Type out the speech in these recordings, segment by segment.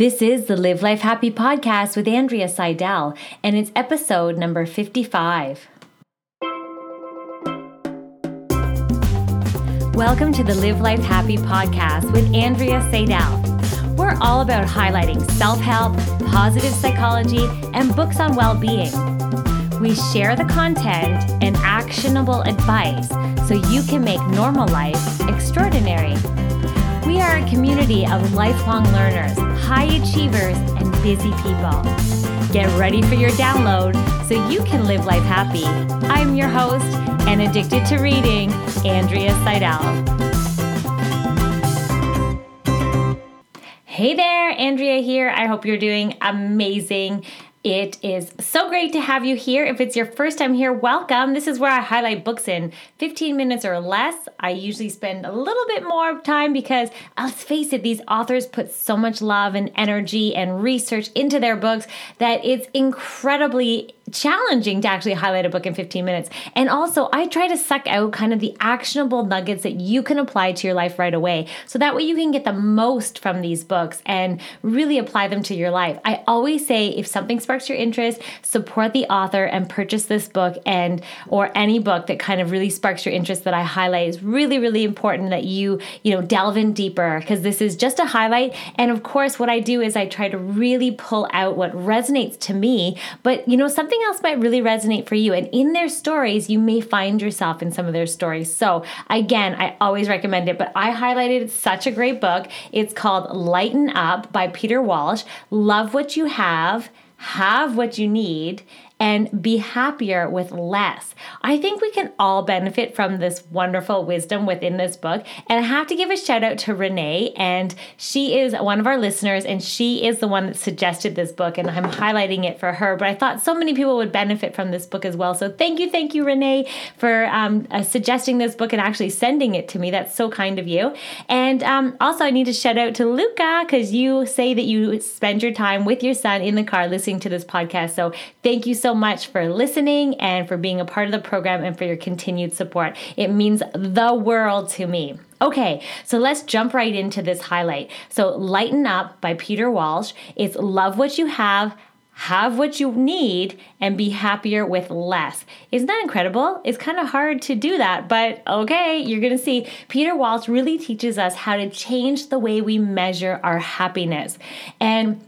This is the Live Life Happy podcast with Andrea Seidel, and it's episode number 55. Welcome to the Live Life Happy podcast with Andrea Seidel. We're all about highlighting self help, positive psychology, and books on well being. We share the content and actionable advice so you can make normal life extraordinary. We are a community of lifelong learners, high achievers, and busy people. Get ready for your download so you can live life happy. I'm your host and addicted to reading, Andrea Seidel. Hey there, Andrea here. I hope you're doing amazing. It is so great to have you here. If it's your first time here, welcome. This is where I highlight books in 15 minutes or less. I usually spend a little bit more time because let's face it, these authors put so much love and energy and research into their books that it's incredibly challenging to actually highlight a book in 15 minutes. And also, I try to suck out kind of the actionable nuggets that you can apply to your life right away. So that way you can get the most from these books and really apply them to your life. I always say if something sparks your interest, support the author and purchase this book and or any book that kind of really sparks your interest that I highlight is really really important that you, you know, delve in deeper because this is just a highlight and of course what I do is I try to really pull out what resonates to me, but you know something something else might really resonate for you. And in their stories, you may find yourself in some of their stories. So, again, I always recommend it, but I highlighted such a great book. It's called Lighten Up by Peter Walsh. Love what you have, have what you need, and be happier with less. I think we can all benefit from this wonderful wisdom within this book. And I have to give a shout out to Renee, and she is one of our listeners, and she is the one that suggested this book, and I'm highlighting it for her. But I thought so many people would benefit from this book as well. So thank you, thank you, Renee, for um, uh, suggesting this book and actually sending it to me. That's so kind of you. And um, also, I need to shout out to Luca because you say that you spend your time with your son in the car listening to this podcast. So thank you so so much for listening and for being a part of the program and for your continued support. It means the world to me. Okay, so let's jump right into this highlight. So, Lighten Up by Peter Walsh. It's love what you have, have what you need, and be happier with less. Isn't that incredible? It's kind of hard to do that, but okay, you're gonna see. Peter Walsh really teaches us how to change the way we measure our happiness. And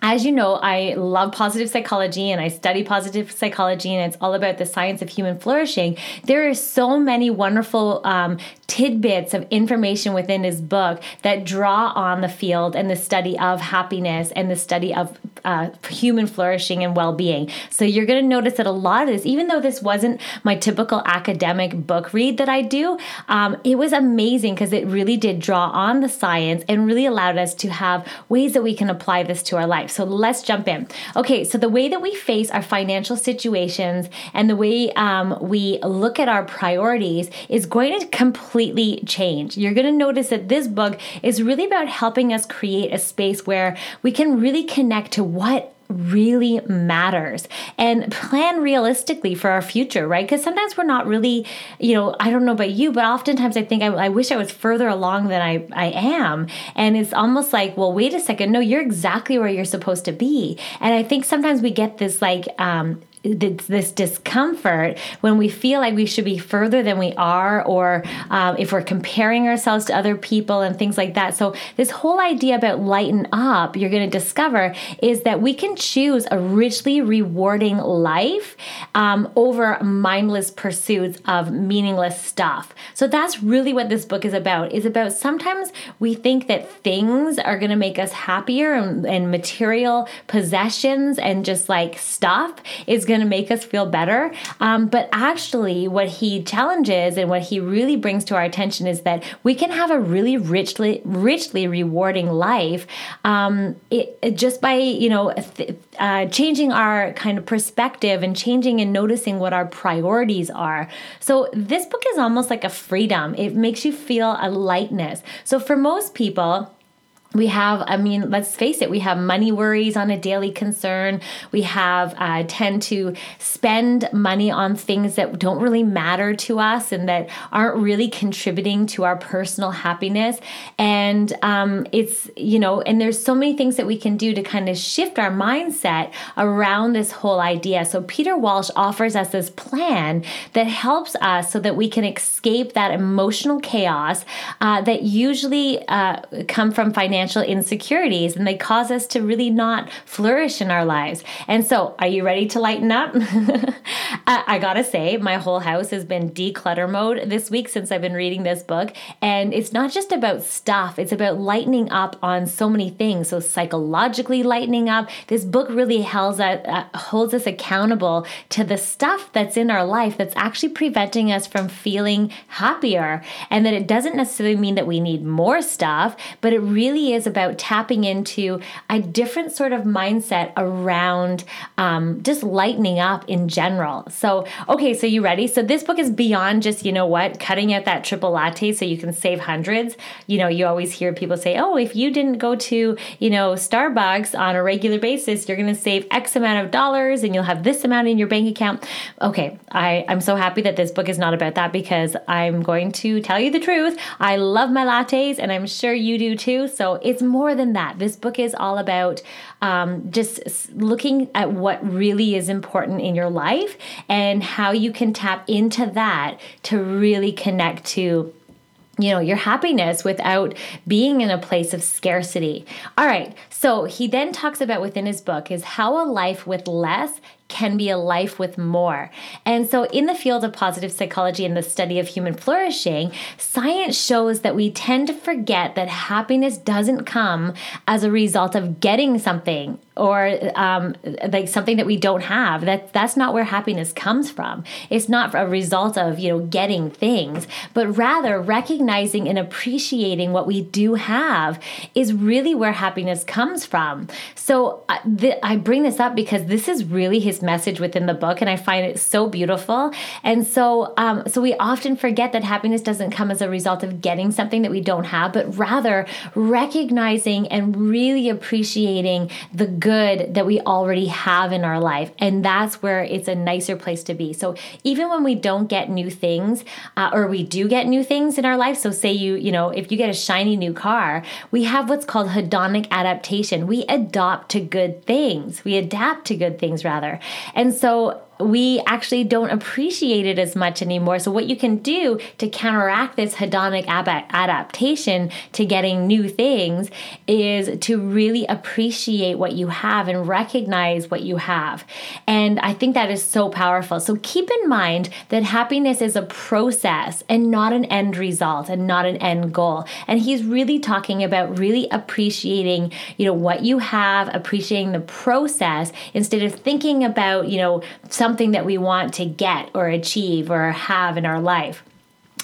as you know, I love positive psychology and I study positive psychology, and it's all about the science of human flourishing. There are so many wonderful um, tidbits of information within his book that draw on the field and the study of happiness and the study of uh, human flourishing and well being. So you're going to notice that a lot of this, even though this wasn't my typical academic book read that I do, um, it was amazing because it really did draw on the science and really allowed us to have ways that we can apply this to our life. So let's jump in. Okay, so the way that we face our financial situations and the way um, we look at our priorities is going to completely change. You're going to notice that this book is really about helping us create a space where we can really connect to what really matters and plan realistically for our future, right? Because sometimes we're not really, you know, I don't know about you, but oftentimes I think I, I, wish I was further along than I, I am. And it's almost like, well, wait a second. No, you're exactly where you're supposed to be. And I think sometimes we get this like um, this discomfort when we feel like we should be further than we are, or um, if we're comparing ourselves to other people and things like that. So, this whole idea about lighten up, you're going to discover is that we can choose a richly rewarding life um, over mindless pursuits of meaningless stuff. So, that's really what this book is about. Is about sometimes we think that things are going to make us happier and, and material possessions and just like stuff is going to make us feel better. Um, but actually, what he challenges and what he really brings to our attention is that we can have a really richly, richly rewarding life um, it, it just by you know th- uh, changing our kind of perspective and changing and noticing what our priorities are. So this book is almost like a freedom. It makes you feel a lightness. So for most people we have i mean let's face it we have money worries on a daily concern. We have uh, tend to spend money on things that don't really matter to us and that aren't really contributing to our personal happiness. And um, it's you know and there's so many things that we can do to kind of shift our mindset around this whole idea. So peter walsh offers us this plan that helps us so that we can escape that emotional chaos uh, that usually uh, come from financial financial insecurities and they cause us to really not flourish in our lives. And so, are you ready to lighten up? I gotta say, my whole house has been declutter mode this week since I've been reading this book. And it's not just about stuff, it's about lightening up on so many things. So, psychologically lightening up. This book really holds, uh, holds us accountable to the stuff that's in our life that's actually preventing us from feeling happier. And that it doesn't necessarily mean that we need more stuff, but it really is about tapping into a different sort of mindset around um, just lightening up in general. So, okay, so you ready? So, this book is beyond just, you know what, cutting out that triple latte so you can save hundreds. You know, you always hear people say, oh, if you didn't go to, you know, Starbucks on a regular basis, you're going to save X amount of dollars and you'll have this amount in your bank account. Okay, I, I'm so happy that this book is not about that because I'm going to tell you the truth. I love my lattes and I'm sure you do too. So, it's more than that. This book is all about um, just looking at what really is important in your life and how you can tap into that to really connect to you know your happiness without being in a place of scarcity all right so he then talks about within his book is how a life with less can be a life with more. And so, in the field of positive psychology and the study of human flourishing, science shows that we tend to forget that happiness doesn't come as a result of getting something or um, like something that we don't have. That that's not where happiness comes from. It's not a result of you know getting things, but rather recognizing and appreciating what we do have is really where happiness comes from. So uh, th- I bring this up because this is really his message within the book, and I find it so beautiful. And so um, so we often forget that happiness doesn't come as a result of getting something that we don't have, but rather recognizing and really appreciating the good good that we already have in our life. And that's where it's a nicer place to be. So even when we don't get new things, uh, or we do get new things in our life, so say you, you know, if you get a shiny new car, we have what's called hedonic adaptation. We adopt to good things, we adapt to good things rather. And so we actually don't appreciate it as much anymore. So, what you can do to counteract this hedonic adaptation to getting new things is to really appreciate what you have and recognize what you have. And I think that is so powerful. So, keep in mind that happiness is a process and not an end result and not an end goal. And he's really talking about really appreciating, you know, what you have, appreciating the process instead of thinking about, you know, some something that we want to get or achieve or have in our life.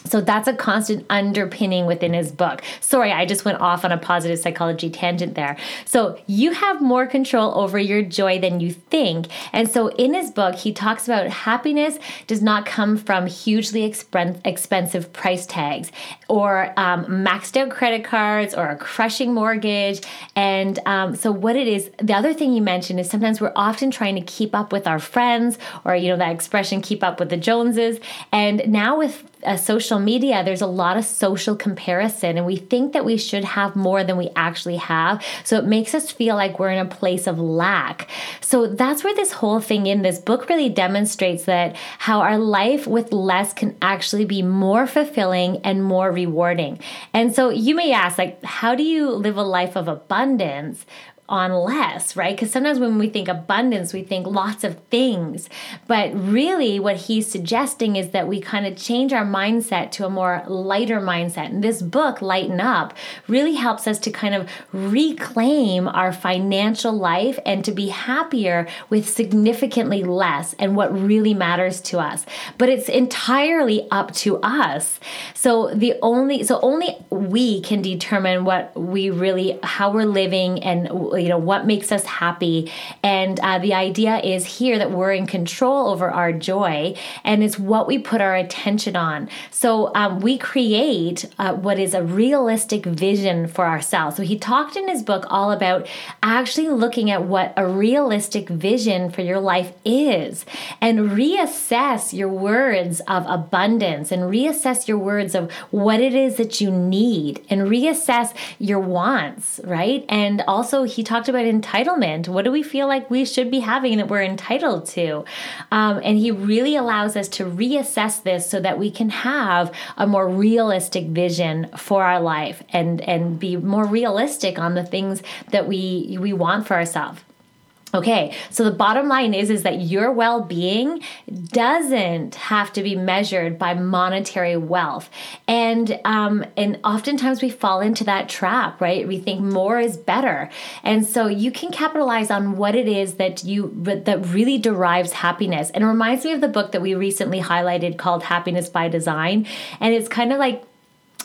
So that's a constant underpinning within his book. Sorry, I just went off on a positive psychology tangent there. So you have more control over your joy than you think. And so in his book, he talks about happiness does not come from hugely expensive price tags or um, maxed out credit cards or a crushing mortgage. And um, so what it is, the other thing you mentioned is sometimes we're often trying to keep up with our friends or, you know, that expression, keep up with the Joneses. And now with uh, social media, there's a lot of social comparison, and we think that we should have more than we actually have. So it makes us feel like we're in a place of lack. So that's where this whole thing in this book really demonstrates that how our life with less can actually be more fulfilling and more rewarding. And so you may ask, like, how do you live a life of abundance on less, right? Because sometimes when we think abundance, we think lots of things. But really, what he's suggesting is that we kind of change our mindset to a more lighter mindset. And this book, Lighten Up, really helps us to kind of reclaim our financial life and to be happier with significantly less and what really matters to us. But it's entirely up to us. So the only, so only we can determine what we really, how we're living and you know what makes us happy. And uh, the idea is here that we're in control over our joy and it's what we put our attention on. So um, we create uh, what is a realistic vision for ourselves. So he talked in his book all about actually looking at what a realistic vision for your life is and reassess your words of abundance and reassess your words of what it is that you need and reassess your wants, right? And also, he talked about entitlement. What do we feel like we should be having that we're entitled to? Um, and he really allows us to reassess this so that we can have a more realistic vision for our life and and be more realistic on the things that we we want for ourselves. Okay, so the bottom line is is that your well-being doesn't have to be measured by monetary wealth, and um, and oftentimes we fall into that trap, right? We think more is better, and so you can capitalize on what it is that you that really derives happiness. And it reminds me of the book that we recently highlighted called Happiness by Design, and it's kind of like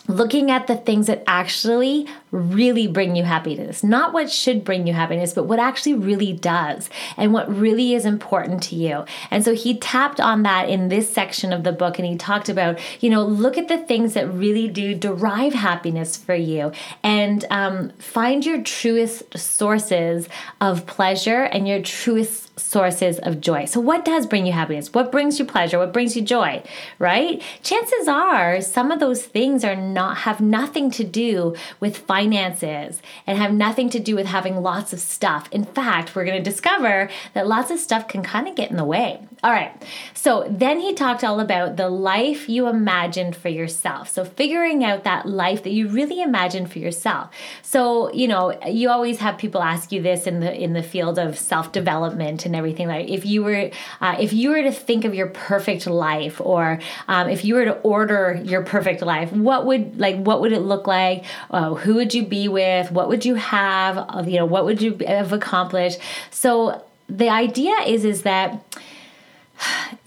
looking at the things that actually really bring you happiness. Not what should bring you happiness, but what actually really does and what really is important to you. And so he tapped on that in this section of the book and he talked about, you know, look at the things that really do derive happiness for you and um, find your truest sources of pleasure and your truest sources of joy. So, what does bring you happiness? What brings you pleasure? What brings you joy? Right? Chances are some of those things are not have nothing to do with finances and have nothing to do with having lots of stuff. In fact, we're going to discover that lots of stuff can kind of get in the way. All right. So then he talked all about the life you imagined for yourself. So figuring out that life that you really imagined for yourself. So, you know, you always have people ask you this in the in the field of self-development and everything like if you were uh, if you were to think of your perfect life or um, if you were to order your perfect life, what would like what would it look like? Uh, who would you be with? What would you have? Uh, you know, what would you have accomplished? So the idea is is that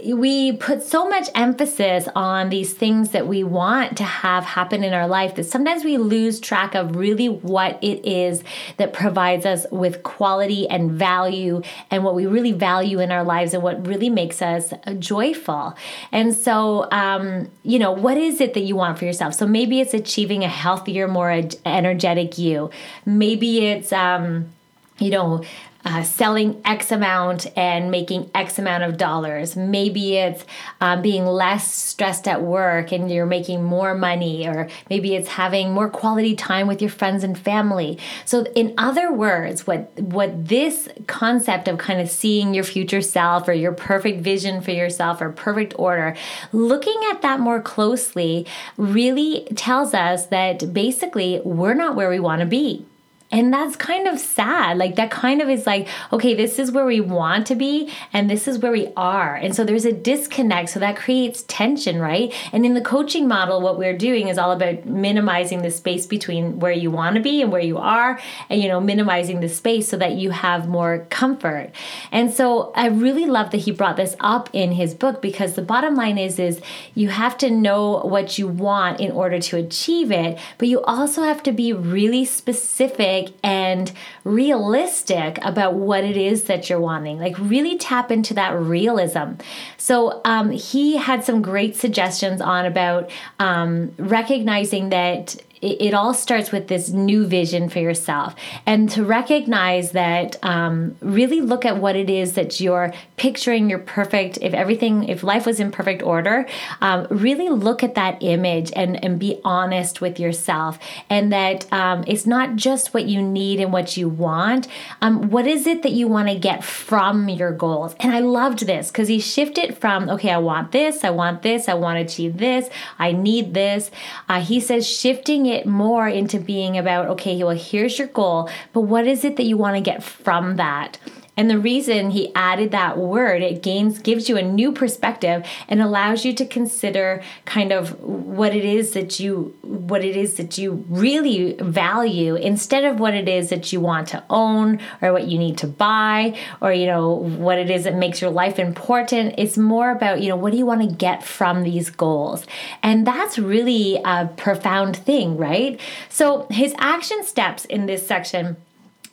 we put so much emphasis on these things that we want to have happen in our life that sometimes we lose track of really what it is that provides us with quality and value and what we really value in our lives and what really makes us joyful. And so, um, you know, what is it that you want for yourself? So maybe it's achieving a healthier, more energetic you. Maybe it's, um, you know, uh, selling X amount and making X amount of dollars. Maybe it's um, being less stressed at work and you're making more money, or maybe it's having more quality time with your friends and family. So, in other words, what what this concept of kind of seeing your future self or your perfect vision for yourself or perfect order, looking at that more closely really tells us that basically we're not where we want to be and that's kind of sad. Like, that kind of is like, okay, this is where we want to be, and this is where we are. And so there's a disconnect. So that creates tension, right? And in the coaching model, what we're doing is all about minimizing the space between where you want to be and where you are, and, you know, minimizing the space so that you have more comfort. And so I really love that he brought this up in his book because the bottom line is, is you have to know what you want in order to achieve it, but you also have to be really specific and realistic about what it is that you're wanting. Like, really tap into that realism. So, um, he had some great suggestions on about um, recognizing that it, it, all starts with this new vision for yourself. And to recognize that um, really look at what it is that you're picturing your perfect if everything if life was in perfect order um, really look at that image and and be honest with yourself. And that um, it's not just what you need and what you want. Um, what is it that you want to get from your goals? And i loved this because he shifted from okay i want this i want this i want to achieve this i need this. Uh, he says shifting it more into being about, okay, well, here's your goal, but what is it that you want to get from that? And the reason he added that word, it gains gives you a new perspective and allows you to consider kind of what it is that you what it is that you really value instead of what it is that you want to own or what you need to buy or you know what it is that makes your life important. It's more about, you know, what do you want to get from these goals? And that's really a profound thing, right? So his action steps in this section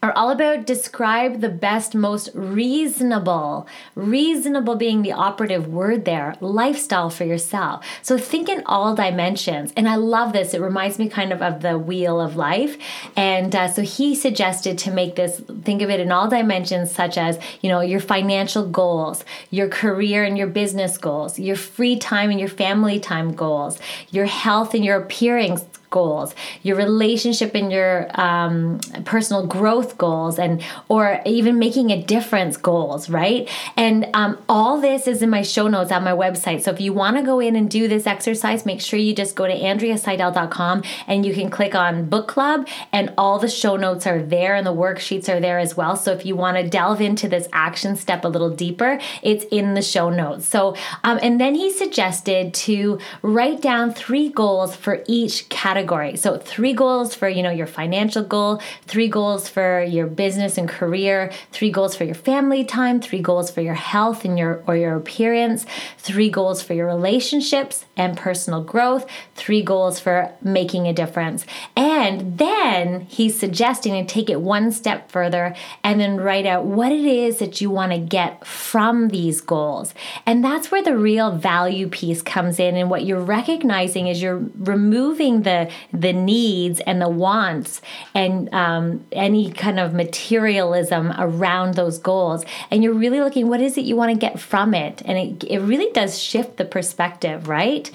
are all about describe the best, most reasonable, reasonable being the operative word there, lifestyle for yourself. So think in all dimensions. And I love this. It reminds me kind of of the wheel of life. And uh, so he suggested to make this, think of it in all dimensions, such as, you know, your financial goals, your career and your business goals, your free time and your family time goals, your health and your appearance goals, your relationship and your um, personal growth goals, and or even making a difference goals, right? And um, all this is in my show notes on my website. So if you want to go in and do this exercise, make sure you just go to andreaseidel.com and you can click on book club, and all the show notes are there, and the worksheets are there as well. So if you want to delve into this action step a little deeper, it's in the show notes. So um, and then he suggested to write down three goals for each category category. So three goals for, you know, your financial goal, three goals for your business and career, three goals for your family time, three goals for your health and your or your appearance, three goals for your relationships and personal growth, three goals for making a difference. And then he's suggesting to take it one step further and then write out what it is that you want to get from these goals. And that's where the real value piece comes in and what you're recognizing is you're removing the the needs and the wants and um, any kind of materialism around those goals. And you're really looking, what is it you want to get from it? And it, it really does shift the perspective, right?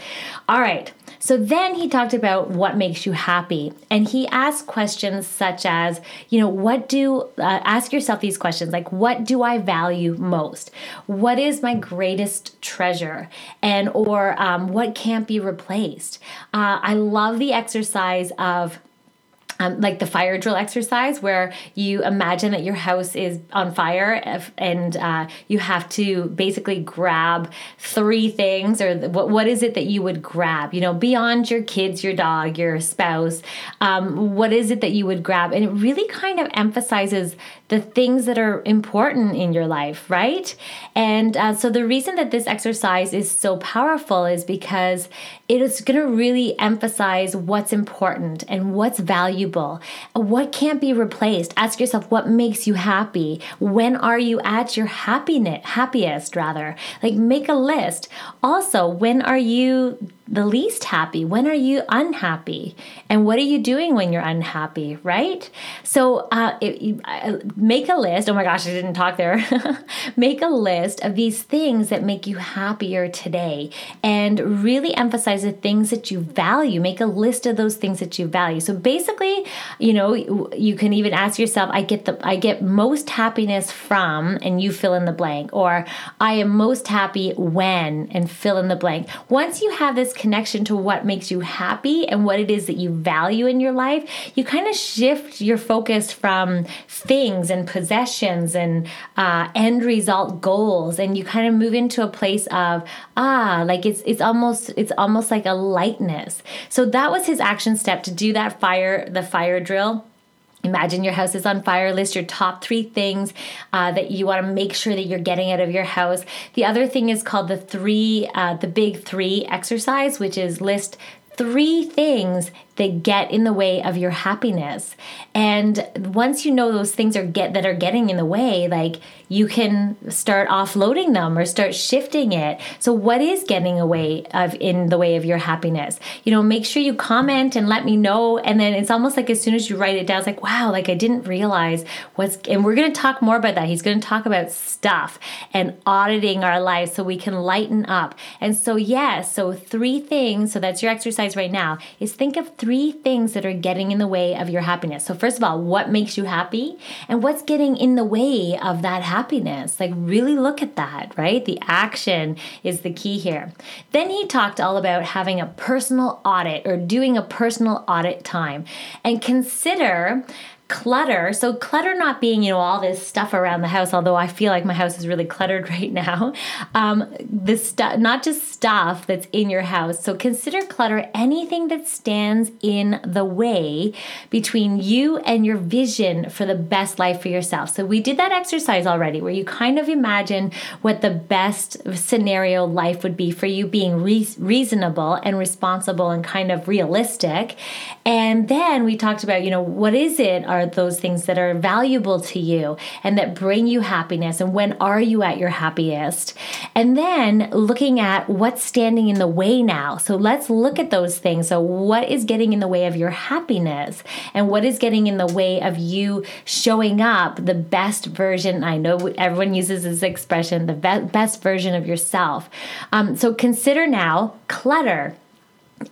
All right. So then he talked about what makes you happy. And he asked questions such as, you know, what do, uh, ask yourself these questions like, what do I value most? What is my greatest treasure? And, or um, what can't be replaced? Uh, I love the exercise of, um, like the fire drill exercise where you imagine that your house is on fire and uh, you have to basically grab three things or what, what is it that you would grab you know beyond your kids your dog your spouse um, what is it that you would grab? And it really kind of emphasizes the things that are important in your life right and uh, so the reason that this exercise is so powerful is because it is going to really emphasize what's important and what's valuable, what can't be replaced. Ask yourself what makes you happy. When are you at your happiness, happiest rather? Like make a list. Also, when are you the least happy? When are you unhappy? And what are you doing when you're unhappy, right? So uh, it, uh, make a list. Oh my gosh, I didn't talk there. make a list of these things that make you happier today and really emphasize the things that you value. Make a list of those things that you value. So basically, you know, you can even ask yourself, I get the I get most happiness from and you fill in the blank or I am most happy when and fill in the blank. Once you have this connection to what makes you happy and what it is that you value in your life, you kind of shift your focus from things and possessions and uh, end result goals, and you kind of move into a place of ah, like it's it's almost it's almost like a lightness. So that was his action step to do that fire the fire drill Imagine your house is on fire. List your top three things uh, that you want to make sure that you're getting out of your house. The other thing is called the three, uh, the big three exercise, which is list three things that get in the way of your happiness. And once you know those things are get that are getting in the way, like you can start offloading them or start shifting it. So what is getting away of in the way of your happiness? You know, make sure you comment and let me know. And then it's almost like as soon as you write it down, it's like, wow, like I didn't realize what's and we're gonna talk more about that. He's gonna talk about stuff and auditing our lives so we can lighten up. And so yes, yeah, so three things, so that's your exercise right now, is think of three things that are getting in the way of your happiness. So, first of all, what makes you happy and what's getting in the way of that happiness? Like, really look at that, right? The action is the key here. Then he talked all about having a personal audit or doing a personal audit time and consider clutter. So clutter not being you know all this stuff around the house although i feel like my house is really cluttered right now. Um, this stuff not just stuff that's in your house. So consider clutter anything that stands in the way between you and your vision for the best life for yourself. So we did that exercise already where you kind of imagine what the best scenario life would be for you being re- reasonable and responsible and kind of realistic. And then we talked about you know what is it are those things that are valuable to you and that bring you happiness. And when are you at your happiest? And then looking at what's standing in the way now. So let's look at those things. So what is getting in the way of your happiness? And what is getting in the way of you showing up the best version? I know everyone uses this expression the be- best version of yourself. Um, so consider now clutter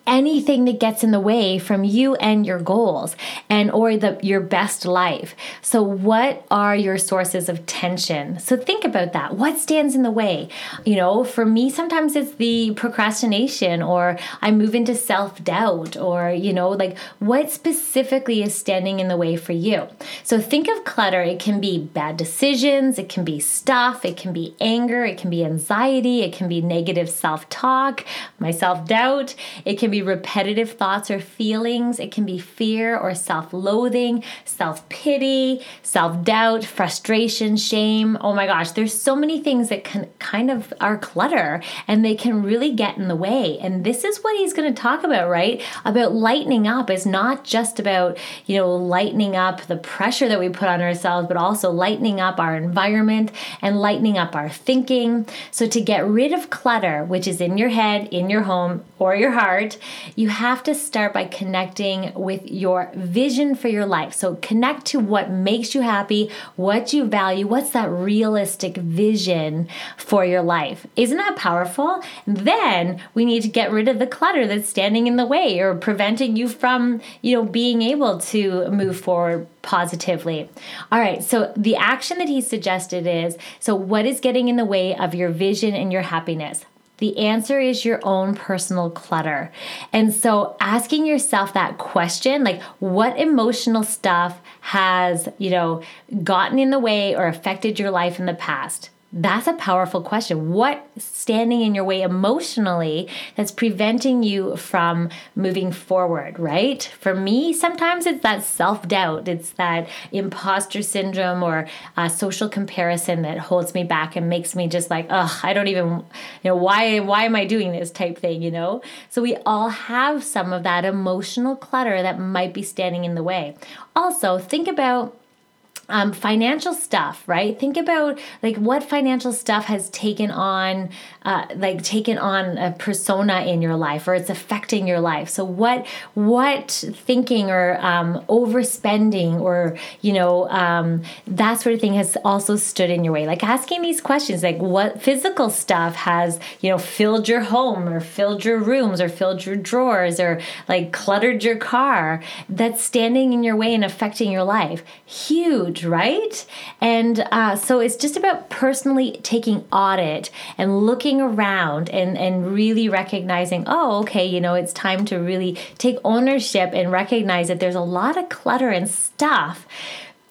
anything that gets in the way from you and your goals and or the your best life. So what are your sources of tension? So think about that. What stands in the way? You know for me sometimes it's the procrastination or i move into self-doubt or you know like what specifically is standing in the way for you? So think of clutter. It can be bad decisions. It can be stuff. It can be anger. It can be anxiety. It can be negative self-talk my self-doubt can be repetitive thoughts or feelings. It can be fear or self loathing, self pity, self doubt, frustration, shame. Oh my gosh, there's so many things that can kind of are clutter and they can really get in the way. And this is what he's going to talk about, right? About lightening up is not just about, you know, lightening up the pressure that we put on ourselves, but also lightening up our environment and lightening up our thinking. So to get rid of clutter, which is in your head, in your home, or your heart, you have to start by connecting with your vision for your life. So connect to what makes you happy, what you value, what's that realistic vision for your life. Isn't that powerful? Then we need to get rid of the clutter that's standing in the way or preventing you from, you know, being able to move forward positively. All right, so the action that he suggested is so what is getting in the way of your vision and your happiness? The answer is your own personal clutter. And so asking yourself that question, like what emotional stuff has, you know, gotten in the way or affected your life in the past? That's a powerful question. What standing in your way emotionally that's preventing you from moving forward, right? For me, sometimes it's that self doubt, it's that imposter syndrome or uh, social comparison that holds me back and makes me just like, ugh, I don't even, you know, why why am I doing this type thing, you know? So we all have some of that emotional clutter that might be standing in the way. Also, think about um, financial stuff, right? Think about like what financial stuff has taken on, uh, like taken on a persona in your life, or it's affecting your life. So what what thinking or um, overspending or you know um, that sort of thing has also stood in your way. Like asking these questions, like what physical stuff has you know filled your home or filled your rooms or filled your drawers or like cluttered your car that's standing in your way and affecting your life. Huge right? And uh, so it's just about personally taking audit and looking around and, and really recognizing, oh, okay, you know, it's time to really take ownership and recognize that there's a lot of clutter and stuff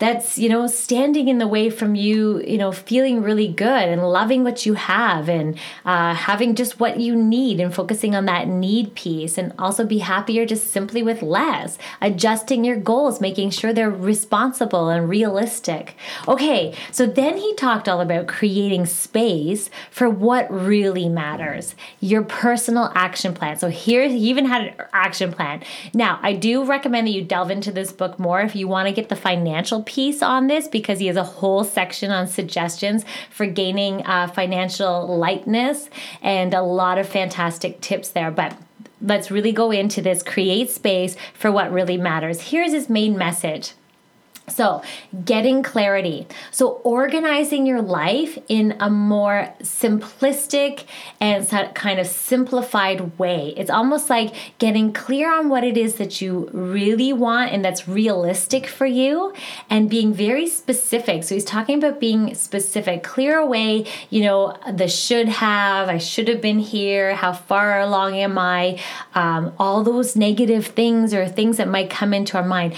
that's you know standing in the way from you you know feeling really good and loving what you have and uh, having just what you need and focusing on that need piece and also be happier just simply with less adjusting your goals making sure they're responsible and realistic. Okay so then he talked all about creating space for what really matters your personal action plan. So here he even had an action plan. Now i do recommend that you delve into this book more if you want to get the financial piece on this because he has a whole section on suggestions for gaining uh, financial lightness and a lot of fantastic tips there. But let's really go into this create space for what really matters. Here's his main message so, getting clarity. So, organizing your life in a more simplistic and kind of simplified way. It's almost like getting clear on what it is that you really want and that's realistic for you and being very specific. So, he's talking about being specific, clear away, you know, the should have, I should have been here, how far along am I, um, all those negative things or things that might come into our mind.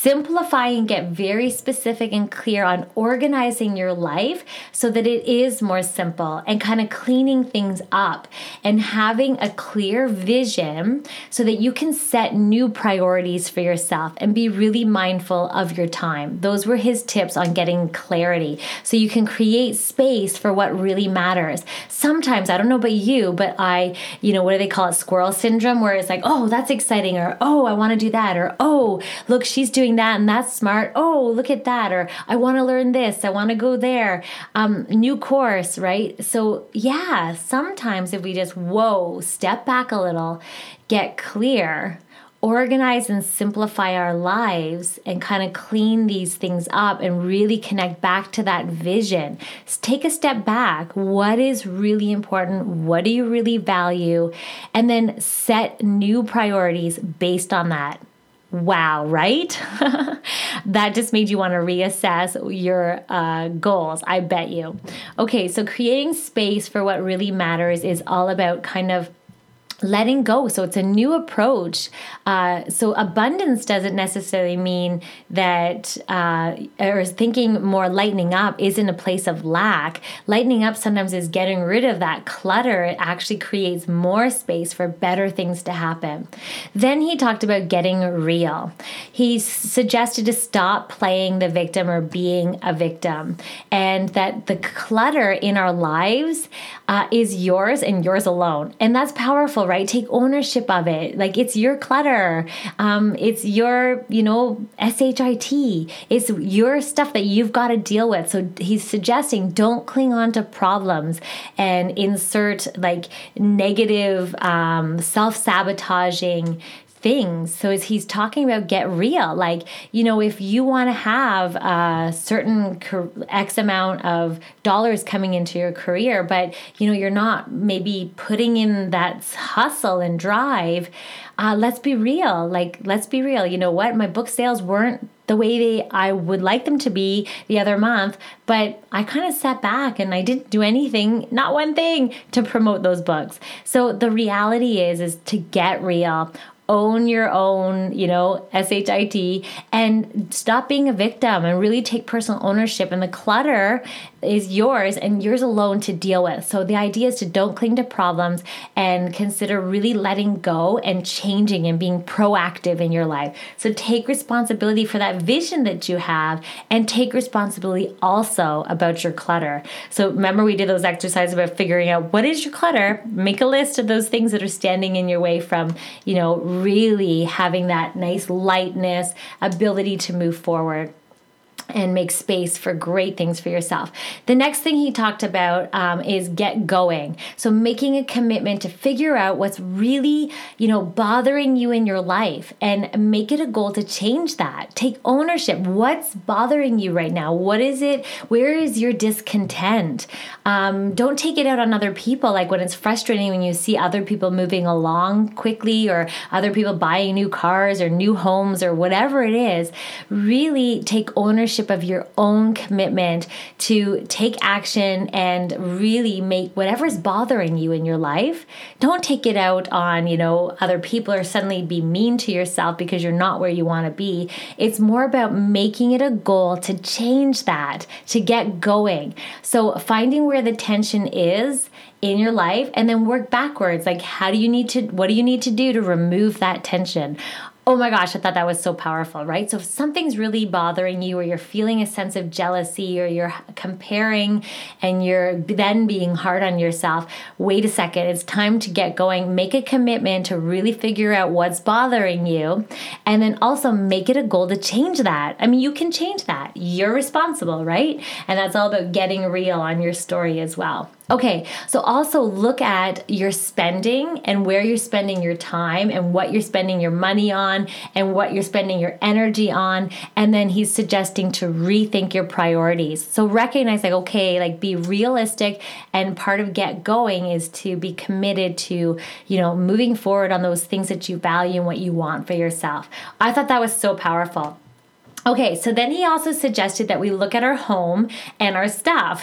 Simplify and get very specific and clear on organizing your life so that it is more simple and kind of cleaning things up and having a clear vision so that you can set new priorities for yourself and be really mindful of your time. Those were his tips on getting clarity so you can create space for what really matters. Sometimes, I don't know about you, but I, you know, what do they call it? Squirrel syndrome, where it's like, oh, that's exciting, or oh, I want to do that, or oh, look, she's doing doing that and that's smart. Oh, look at that. Or I want to learn this. I want to go there. Um, new course, right? So, yeah, sometimes if we just, whoa, step back a little, get clear, organize and simplify our lives and kind of clean these things up and really connect back to that vision. Take a step back. What is really important? What do you really value? And then set new priorities based on that. Wow, right? that just made you want to reassess your uh, goals, I bet you. Okay, so creating space for what really matters is all about kind of letting go. So it's a new approach. Uh, so abundance doesn't necessarily mean that, uh, or thinking more lightening up isn't a place of lack. Lightening up sometimes is getting rid of that clutter. It actually creates more space for better things to happen. Then he talked about getting real. He suggested to stop playing the victim or being a victim, and that the clutter in our lives uh, is yours and yours alone. And that's powerful right? Take ownership of it. Like it's your clutter. Um, it's your, you know, SHIT. It's your stuff that you've got to deal with. So he's suggesting don't cling on to problems and insert like negative, um, self sabotaging things. So as he's talking about get real, like, you know, if you want to have a certain X amount of dollars coming into your career, but, you know, you're not maybe putting in that hustle and drive, uh, let's be real. Like, let's be real. You know what? My book sales weren't the way they I would like them to be the other month, but I kind of sat back and I didn't do anything, not one thing to promote those books. So the reality is is to get real own your own, you know, SHIT and stop being a victim and really take personal ownership. And the clutter is yours and yours alone to deal with. So the idea is to don't cling to problems and consider really letting go and changing and being proactive in your life. So take responsibility for that vision that you have and take responsibility also about your clutter. So remember we did those exercises about figuring out what is your clutter, make a list of those things that are standing in your way from, you know, really having that nice lightness, ability to move forward and make space for great things for yourself. The next thing he talked about um, is get going. So making a commitment to figure out what's really, you know, bothering you in your life and make it a goal to change that. Take ownership. What's bothering you right now? What is it? Where is your discontent? Um, don't take it out on other people. Like when it's frustrating when you see other people moving along quickly or other people buying new cars or new homes or whatever it is. Really take ownership ownership of your own commitment to take action and really make whatever's bothering you in your life. Don't take it out on, you know, other people or suddenly be mean to yourself because you're not where you want to be. It's more about making it a goal to change that, to get going. So finding where the tension is in your life and then work backwards like how do you need to what do you need to do to remove that tension oh my gosh, I thought that was so powerful, right? So if something's really bothering you, or you're feeling a sense of jealousy, or you're comparing and you're then being hard on yourself, wait a second, it's time to get going. Make a commitment to really figure out what's bothering you, and then also make it a goal to change that. I mean, you can change that. You're responsible, right? And that's all about getting real on your story as well. Okay, so also look at your spending and where you're spending your time and what you're spending your money on and what you're spending your energy on. And then he's suggesting to rethink your priorities. So recognize, like, okay, like be realistic. And part of get going is to be committed to, you know, moving forward on those things that you value and what you want for yourself. I thought that was so powerful. Okay, so then he also suggested that we look at our home and our stuff.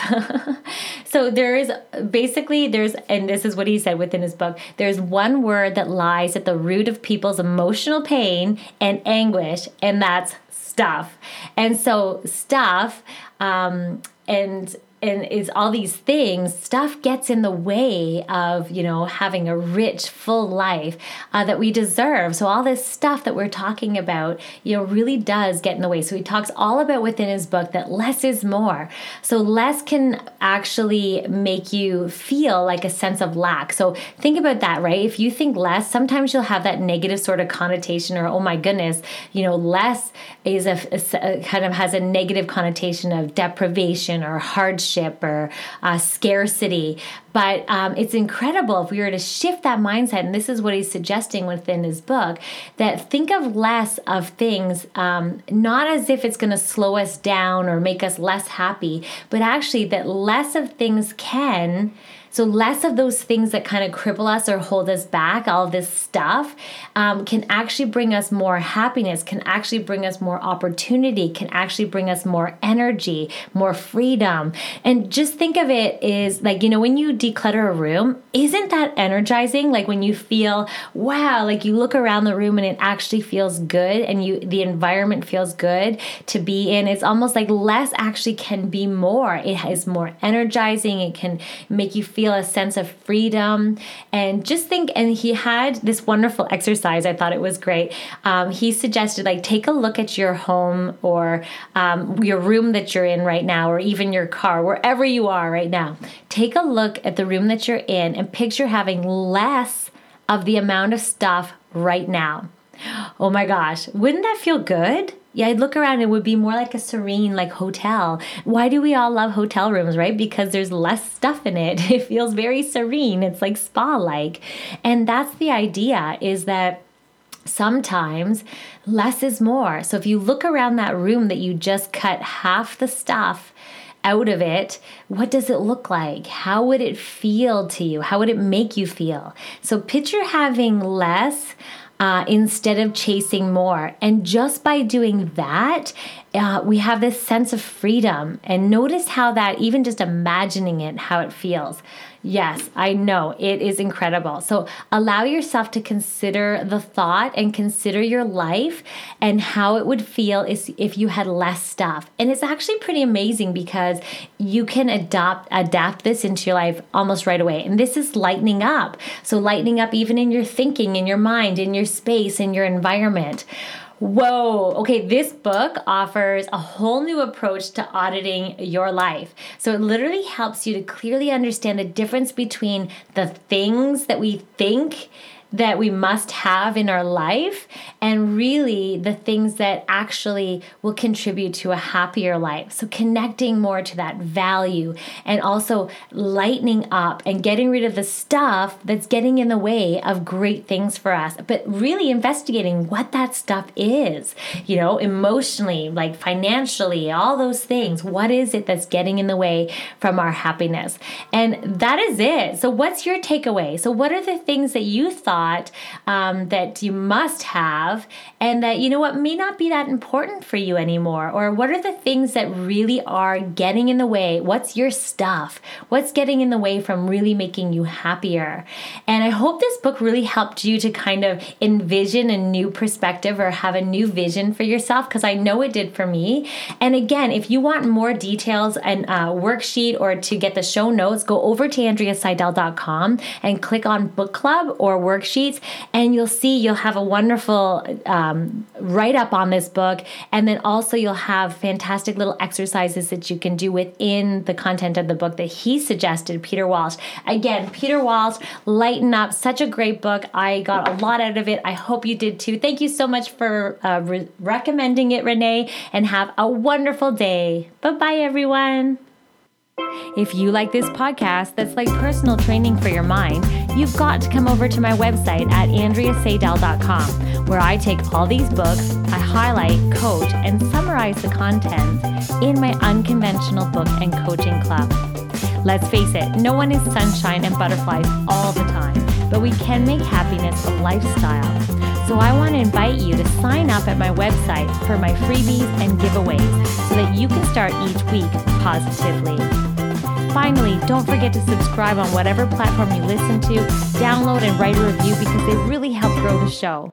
so there's basically there's and this is what he said within his book, there's one word that lies at the root of people's emotional pain and anguish and that's stuff. And so stuff um and and is all these things stuff gets in the way of you know having a rich full life uh, that we deserve. So all this stuff that we're talking about you know really does get in the way. So he talks all about within his book that less is more. So less can actually make you feel like a sense of lack. So think about that right? If you think less sometimes you'll have that negative sort of connotation or oh my goodness you know less is a, a, a kind of has a negative connotation of deprivation or hardship or uh, scarcity. But um, it's incredible if we were to shift that mindset, and this is what he's suggesting within his book that think of less of things, um, not as if it's going to slow us down or make us less happy, but actually that less of things can so, less of those things that kind of cripple us or hold us back, all this stuff, um, can actually bring us more happiness, can actually bring us more opportunity, can actually bring us more energy, more freedom. And just think of it is like, you know, when you declutter a room, isn't that energizing? Like when you feel, wow, like you look around the room and it actually feels good and you the environment feels good to be in. It's almost like less actually can be more. It is more energizing. It can make you feel feel a sense of freedom. And just think, and he had this wonderful exercise. I thought it was great. Um, he suggested, like, take a look at your home or um, your room that you're in right now, or even your car, wherever you are right now. Take a look at the room that you're in and picture having less of the amount of stuff right now. Oh my gosh, wouldn't that feel good? Yeah, I'd look around, it would be more like a serene, like hotel. Why do we all love hotel rooms, right? Because there's less stuff in it. It feels very serene. It's like spa like. And that's the idea is that sometimes less is more. So if you look around that room that you just cut half the stuff out of it, what does it look like? How would it feel to you? How would it make you feel? So picture having less uh, instead of chasing more. And just by doing that, uh, we have this sense of freedom. And notice how that, even just imagining it, how it feels. Yes, I know it is incredible. So allow yourself to consider the thought and consider your life and how it would feel if, you had less stuff. And it's actually pretty amazing because you can adopt adapt this into your life almost right away. And this is lightening up. So lightening up even in your thinking, in your mind, in your space, in your environment. Whoa. Okay, this book offers a whole new approach to auditing your life. So it literally helps you to clearly understand the difference between the things that we think that we must have in our life and really the things that actually will contribute to a happier life. So, connecting more to that value and also lightening up and getting rid of the stuff that's getting in the way of great things for us, but really investigating what that stuff is, you know, emotionally, like financially, all those things. What is it that's getting in the way from our happiness? And that is it. So, what's your takeaway? So, what are the things that you thought? Thought um, that you must have, and that you know what may not be that important for you anymore? Or what are the things that really are getting in the way? What's your stuff? What's getting in the way from really making you happier? And I hope this book really helped you to kind of envision a new perspective or have a new vision for yourself because I know it did for me. And again, if you want more details and uh, worksheet or to get the show notes, go over to AndreaSeidel.com and click on book club or worksheet sheets, and you'll see you'll have a wonderful um, write up on this book. And then also, you'll have fantastic little exercises that you can do within the content of the book that he suggested, Peter Walsh. Again, Peter Walsh, Lighten Up, such a great book. I got a lot out of it. I hope you did too. Thank you so much for uh, re- recommending it, Renee, and have a wonderful day. Bye bye, everyone. If you like this podcast that's like personal training for your mind, you've got to come over to my website at andreaseidel.com, where I take all these books, I highlight, coach, and summarize the content in my unconventional book and coaching club. Let's face it, no one is sunshine and butterflies all the time, but we can make happiness a lifestyle. So I want to invite you to sign up at my website for my freebies and giveaways so that you can start each week positively. Finally, don't forget to subscribe on whatever platform you listen to, download and write a review because they really help grow the show.